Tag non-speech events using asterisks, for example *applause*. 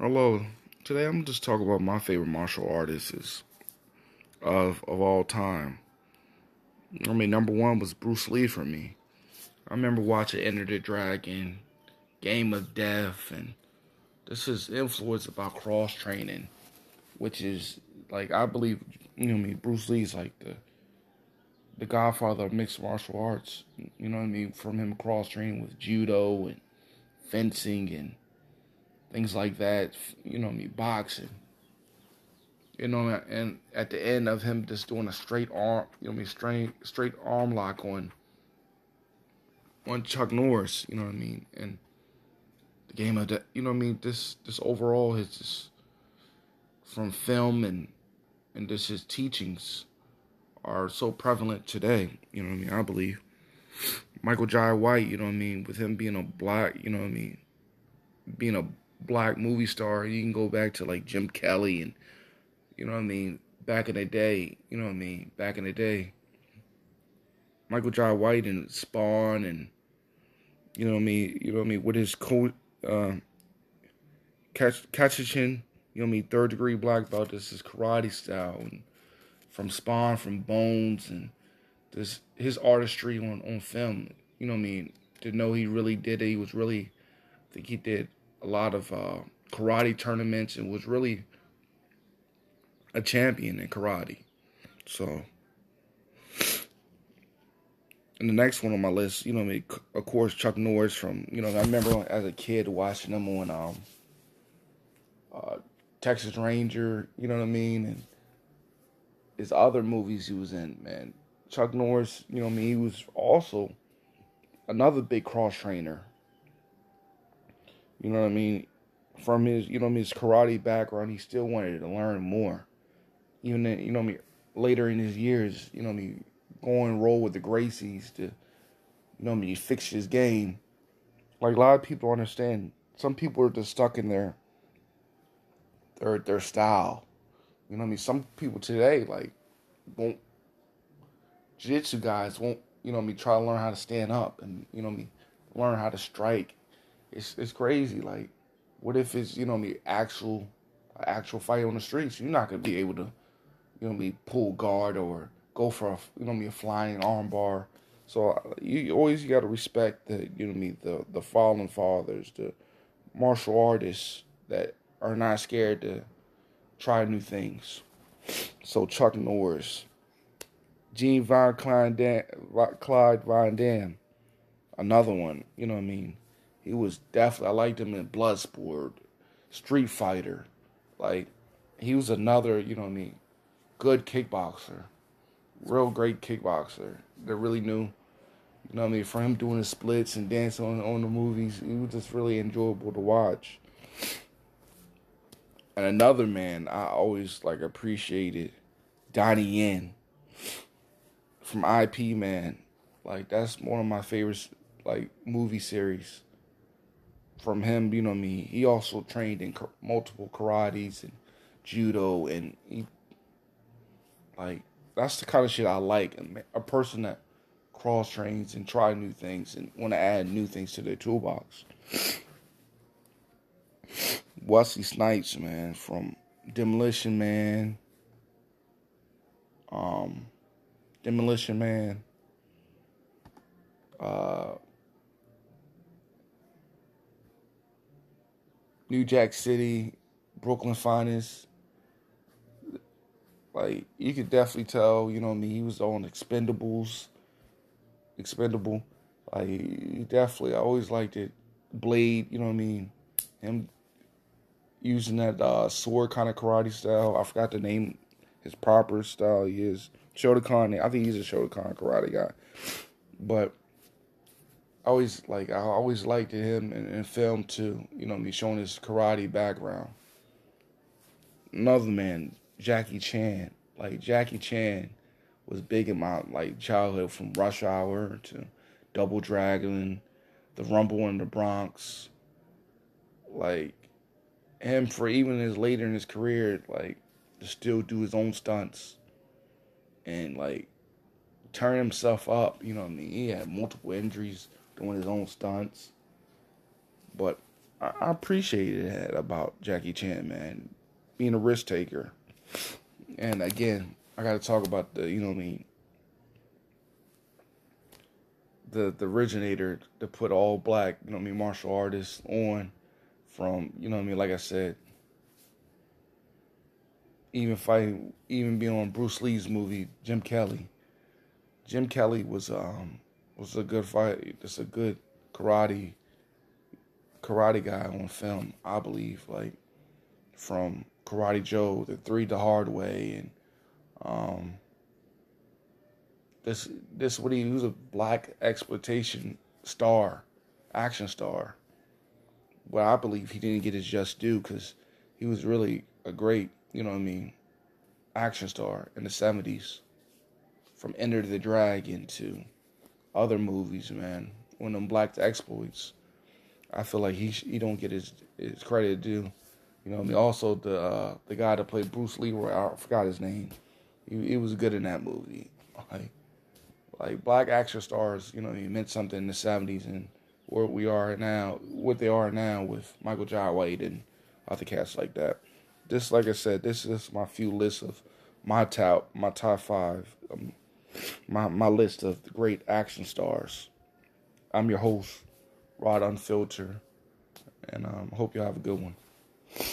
Hello. Today I'm just talking about my favorite martial artists of of all time. I mean, number one was Bruce Lee for me. I remember watching Enter the Dragon, Game of Death, and this is influence about cross training, which is like I believe you know I mean Bruce Lee's like the the godfather of mixed martial arts. You know what I mean? From him cross training with judo and fencing and things like that. You know, me boxing. You know, and at the end of him just doing a straight arm, you know, me straight straight arm lock on on Chuck Norris. You know what I mean? And the game of that, you know what I mean. This this overall is just from film and and just his teachings are so prevalent today. You know what I mean? I believe Michael Jai White. You know what I mean? With him being a black, you know what I mean, being a black movie star. You can go back to like Jim Kelly and you know what I mean. Back in the day, you know what I mean. Back in the day, Michael Jai White and Spawn and you know what I mean. You know what I mean with his coach, uh, Catch Kachin, you know what I mean. Third degree black belt. This is karate style and from Spawn, from Bones, and this his artistry on on film. You know what I mean. To know he really did it. He was really, I think he did a lot of uh, karate tournaments and was really a champion in karate. So, and the next one on my list, you know, mean, of course, Chuck Norris from, you know, I remember as a kid watching him on um, uh, Texas Ranger, you know what I mean, and his other movies he was in, man. Chuck Norris, you know, I mean, he was also another big cross trainer you know what I mean? From his, you know, his karate background, he still wanted to learn more. Even, in, you know, I mean, later in his years, you know, I mean, going roll with the Gracies to, you know, I mean, fix his game. Like a lot of people understand, some people are just stuck in their, their, their style. You know, what I mean, some people today like won't. Jiu-jitsu guys won't, you know, I mean, try to learn how to stand up and you know, I mean, learn how to strike it's it's crazy. Like, what if it's you know me actual actual fight on the streets? You're not gonna be able to, you know me pull guard or go for a you know me a flying armbar. So uh, you always got to respect the you know me the the fallen fathers, the martial artists that are not scared to try new things. So Chuck Norris, Gene Von Clyde, Clyde Van Damme, another one. You know what I mean? He was definitely I liked him in Bloodsport, Street Fighter. Like he was another, you know what I mean, good kickboxer. Real great kickboxer that really knew, you know what I mean, for him doing the splits and dancing on, on the movies, it was just really enjoyable to watch. And another man I always like appreciated, Donnie Yen from Ip Man. Like that's one of my favorites like movie series from him, you know me, he also trained in multiple karates and judo, and he, like, that's the kind of shit I like. A person that cross trains and try new things and want to add new things to their toolbox. *sniffs* Wesley Snipes, man, from Demolition Man, um, Demolition Man, uh, New Jack City, Brooklyn Finest. Like you could definitely tell, you know, what I mean, he was on Expendables, Expendable. Like definitely, I always liked it. Blade, you know what I mean? Him using that uh, sword kind of karate style. I forgot the name, his proper style. He is Shotokan. I think he's a Shotokan karate guy, but always like I always liked him in, in film too. You know, me showing his karate background. Another man, Jackie Chan. Like Jackie Chan was big in my like childhood from Rush Hour to Double Dragon, The Rumble in the Bronx. Like him for even his later in his career, like to still do his own stunts and like turn himself up. You know what I mean? He had multiple injuries doing his own stunts. But I, I appreciated that about Jackie Chan, man, being a risk taker. And again, I got to talk about the, you know what I mean, the the originator to put all black, you know what I mean, martial artists on from, you know what I mean, like I said, even fighting, even being on Bruce Lee's movie, Jim Kelly. Jim Kelly was um was a good fight. It's a good karate karate guy on film, I believe. Like from Karate Joe, The Three the Hard Way, and um this this what he, he was a black exploitation star, action star. Well, I believe he didn't get his just due because he was really a great you know what I mean, action star in the 70s. From Enter the Dragon to other movies, man. When them black exploits, I feel like he he don't get his his credit due. You know, I mean, also the uh, the guy that played Bruce Leroy, I forgot his name. He, he was good in that movie. *laughs* Like, like black action stars, you know, he meant something in the '70s, and where we are now, what they are now with Michael Jai White and other cats like that this, like I said, this is my few lists of my top, my top five, um, my my list of great action stars. I'm your host, Rod Unfiltered, and um, hope you have a good one.